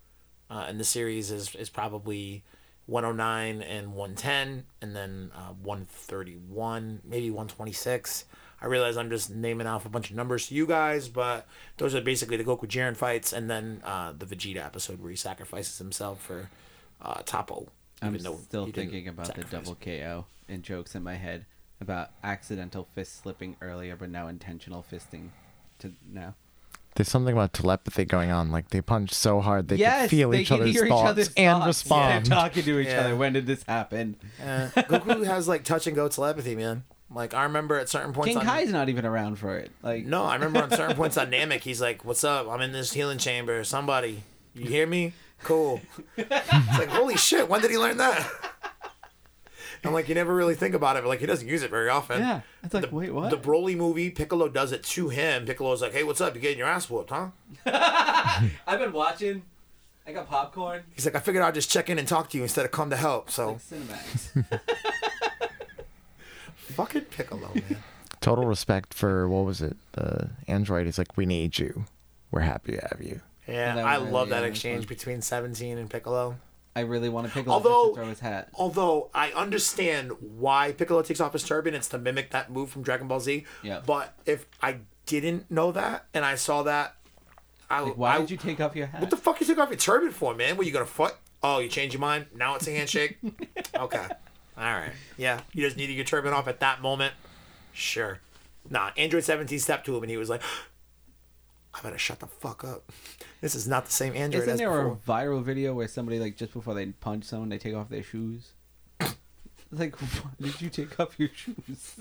uh, in the series is is probably 109 and 110 and then uh, 131 maybe 126 i realize i'm just naming off a bunch of numbers to you guys but those are basically the goku jiren fights and then uh, the vegeta episode where he sacrifices himself for uh, Toppo I'm still thinking about sacrifice. the double KO and jokes in my head about accidental fist slipping earlier, but now intentional fisting to now. There's something about telepathy going on. Like they punch so hard they yes, can feel they each can other's hear thoughts each other's and thoughts. respond. They're talking to each Yeah. other. When did this happen? Uh, Goku has like touch and go telepathy, man. Like I remember at certain points. King on, Kai's not even around for it. Like No, I remember on certain points on Namek, he's like, "What's up? I'm in this healing chamber. Somebody, you hear me? Cool." It's like, holy shit! When did he learn that? And like, you never really think about it, but like, he doesn't use it very often. Yeah, it's like the, wait, what? The Broly movie, Piccolo does it to him. Piccolo's like, "Hey, what's up? You getting your ass whooped, huh?" I've been watching. I got popcorn. He's like, "I figured I'd just check in and talk to you instead of come to help." So Like Cinemax. fucking Piccolo, man. Total respect for what was it? The android is like, we need you. We're happy to have you. Yeah, I love that yeah, that was exchange between Seventeen and Piccolo. I really want to Piccolo Although- to throw his hat. Although I understand why Piccolo takes off his turban, it's to mimic that move from Dragon Ball Z. Yeah. But if I didn't know that and I saw that, I Like, why I- did you take off your hat? What the fuck you took off your turban for, man? Were you gonna foot? Oh, you changed your mind? Now it's a handshake. okay. All right. Yeah. You just needed your turban off at that moment. Sure. Nah. Android 17 stepped to him and he was like, "I better shut the fuck up. This is not the same Android Isn't as there before." a viral video where somebody like just before they punch someone, they take off their shoes? like, why did you take off your shoes?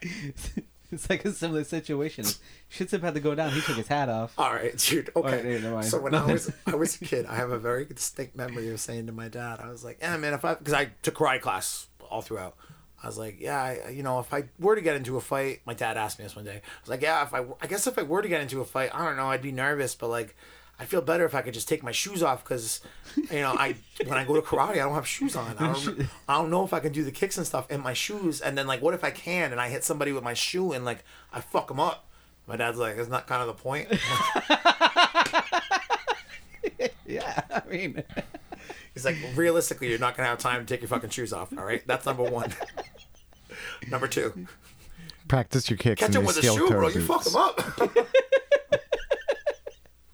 it's like a similar situation. Shit's about to go down. He took his hat off. All right, dude. Okay. Yeah, so when I was I was a kid, I have a very distinct memory of saying to my dad, I was like, "Yeah, man, if I because I took karate class all throughout." I was like, "Yeah, I, you know, if I were to get into a fight, my dad asked me this one day. I was like, "Yeah, if I, I guess if I were to get into a fight, I don't know, I'd be nervous, but like." I'd feel better if I could just take my shoes off because, you know, I when I go to karate, I don't have shoes on. I don't, I don't know if I can do the kicks and stuff in my shoes. And then like, what if I can and I hit somebody with my shoe and like I fuck them up? My dad's like, "That's not kind of the point?" Yeah, I mean, He's like, realistically, you're not gonna have time to take your fucking shoes off. All right, that's number one. number two, Practice your kicks catch him with a shoe, toe bro. You fuck him up.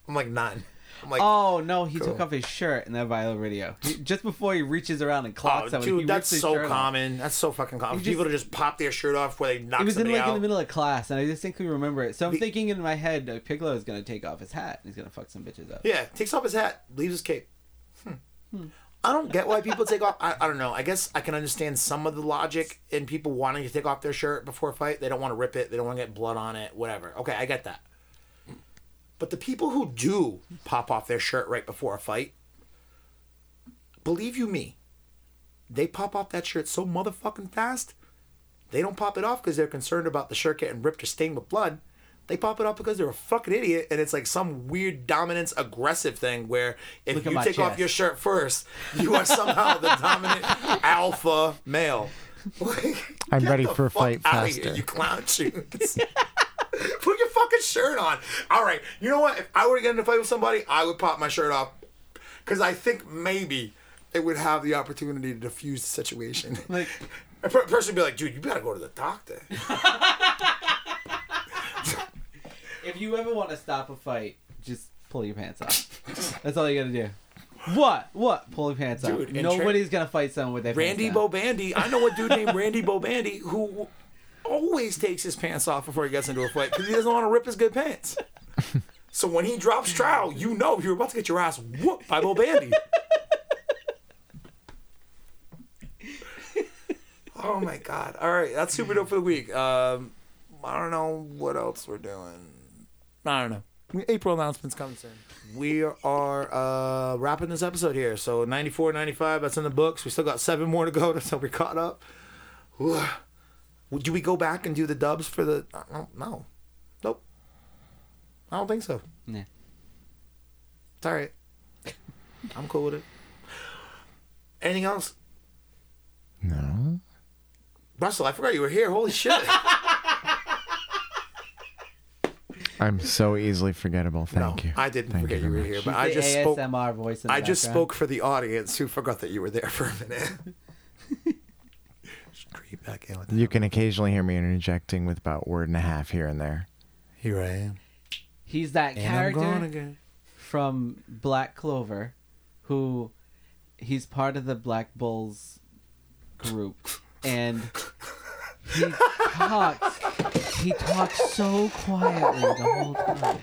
I'm like nine. I'm like, oh no, he took off his shirt in that viral video. He, just before he reaches around and clocks oh, someone, dude, that's so shirt off. common. That's so fucking common. He just- People to just pop their shirt off where they knock It was in somebody like in the middle of class, and I distinctly remember it. So I'm The- thinking in my head, uh, Piccolo is gonna take off his hat. and He's gonna fuck some bitches up. Yeah, takes off his hat, leaves his cape. Hmm. I don't get why people take off. I, I don't know. I guess I can understand some of the logic in people wanting to take off their shirt before a fight. They don't want to rip it. They don't want to get blood on it. Whatever. Okay, I get that. But the people who do pop off their shirt right before a fight, believe you me, they pop off that shirt so motherfucking fast. They don't pop it off because they're concerned about the shirt getting ripped or stained with blood. They pop it off because they're a fucking idiot, and it's like some weird dominance aggressive thing where if Look you my take off your shirt first, you are somehow the dominant alpha male. Like, I'm ready for a fight outta faster. Here, you clown shoes. Put your fucking shirt on. All right, you know what? If I were to get into a fight with somebody, I would pop my shirt off because I think maybe it would have the opportunity to diffuse the situation. Like- a person would be like, "Dude, you better go to the doctor." If you ever want to stop a fight, just pull your pants off. That's all you gotta do. What? What? Pull your pants Dude, off. in Nobody's gonna fight someone with their Randy pants down. Bobandy. I know a dude named Randy Bobandy who always takes his pants off before he gets into a fight because he doesn't want to rip his good pants. So when he drops trowel, you know you're about to get your ass whooped by Bobandy. oh my god! All right, that's super dope for the week. Um, I don't know what else we're doing. I don't know. April announcements coming soon. We are uh, wrapping this episode here. So 94, 95, that's in the books. We still got seven more to go until we're caught up. Whew. Do we go back and do the dubs for the. I don't know. Nope. I don't think so. Nah. It's all right. I'm cool with it. Anything else? No. Russell, I forgot you were here. Holy shit. I'm so easily forgettable. Thank no, you. I didn't Thank forget you very were much. here, She's but I the just spoke. ASMR voice. In the I just spoke for the audience who forgot that you were there for a minute. Just creep back in with You can occasionally hear me interjecting with about a word and a half here and there. Here I am. He's that And I'm gone character again. from Black Clover, who he's part of the Black Bulls group, and he talks. He talks so quietly the whole time.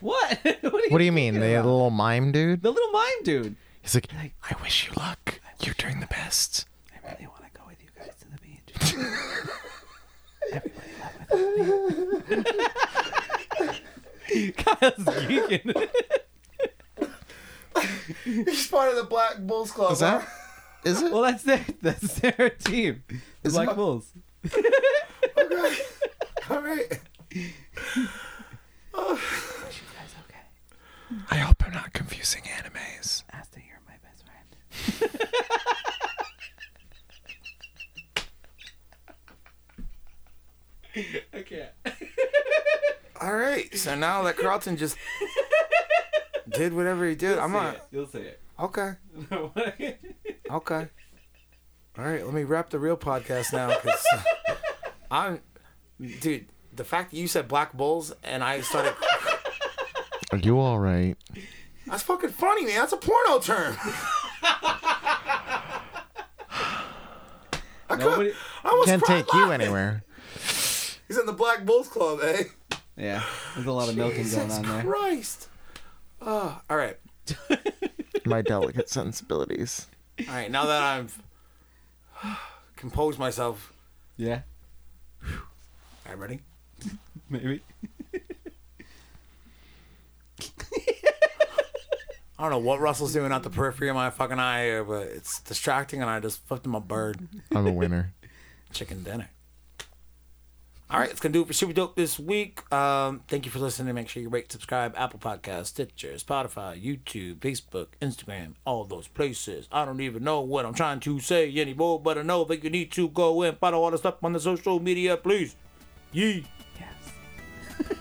What? what, are What do you mean? thinking The little mime dude? the little mime dude? He's like, I wish you luck. You're doing the best. I really want to go with you guys to the beach. Everybody love it. Kyle's geeking. He's part of the Black Bulls Club. Is that? Is it? well, that's their that's their team, the Is Black it- Bulls. Oh, okay. All right. Oh. That's okay. I hope I'm not confusing animes. Asta, you're my best friend. I can't. All right. So now that Carlton just did whatever he did, I'm not. You'll see it. Okay. You'll see it. Okay. All right. Let me wrap the real podcast now because I'm, dude. The fact that you said Black Bulls and I started. Are you all right? That's fucking funny, man. That's a porno term. I could- Nobody. I almost Can't cried take you laughing. anywhere. He's in the Black Bulls Club, eh? Yeah, there's a lot of milking going Jesus on there. Christ. Oh, all right. My delicate sensibilities. All right. Now that I've composed myself. Yeah, I'm ready? maybe. I don't know what Russell's doing out the periphery of my fucking eye here, but it's distracting, and I just flipped him a bird. I'm a winner. Chicken dinner. All right, it's gonna do it for Super Dope this week. Um, thank you for listening. Make sure you rate, subscribe, Apple Podcasts, Stitcher, Spotify, YouTube, Facebook, Instagram, all those places. I don't even know what I'm trying to say anymore, but I know that you need to go and follow all the stuff on the social media, please. Yee. Yes.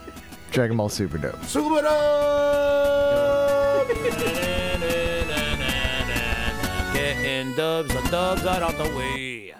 Dragon Ball Super Dope. Super Dope! Getting dubs, the dubs out of the way.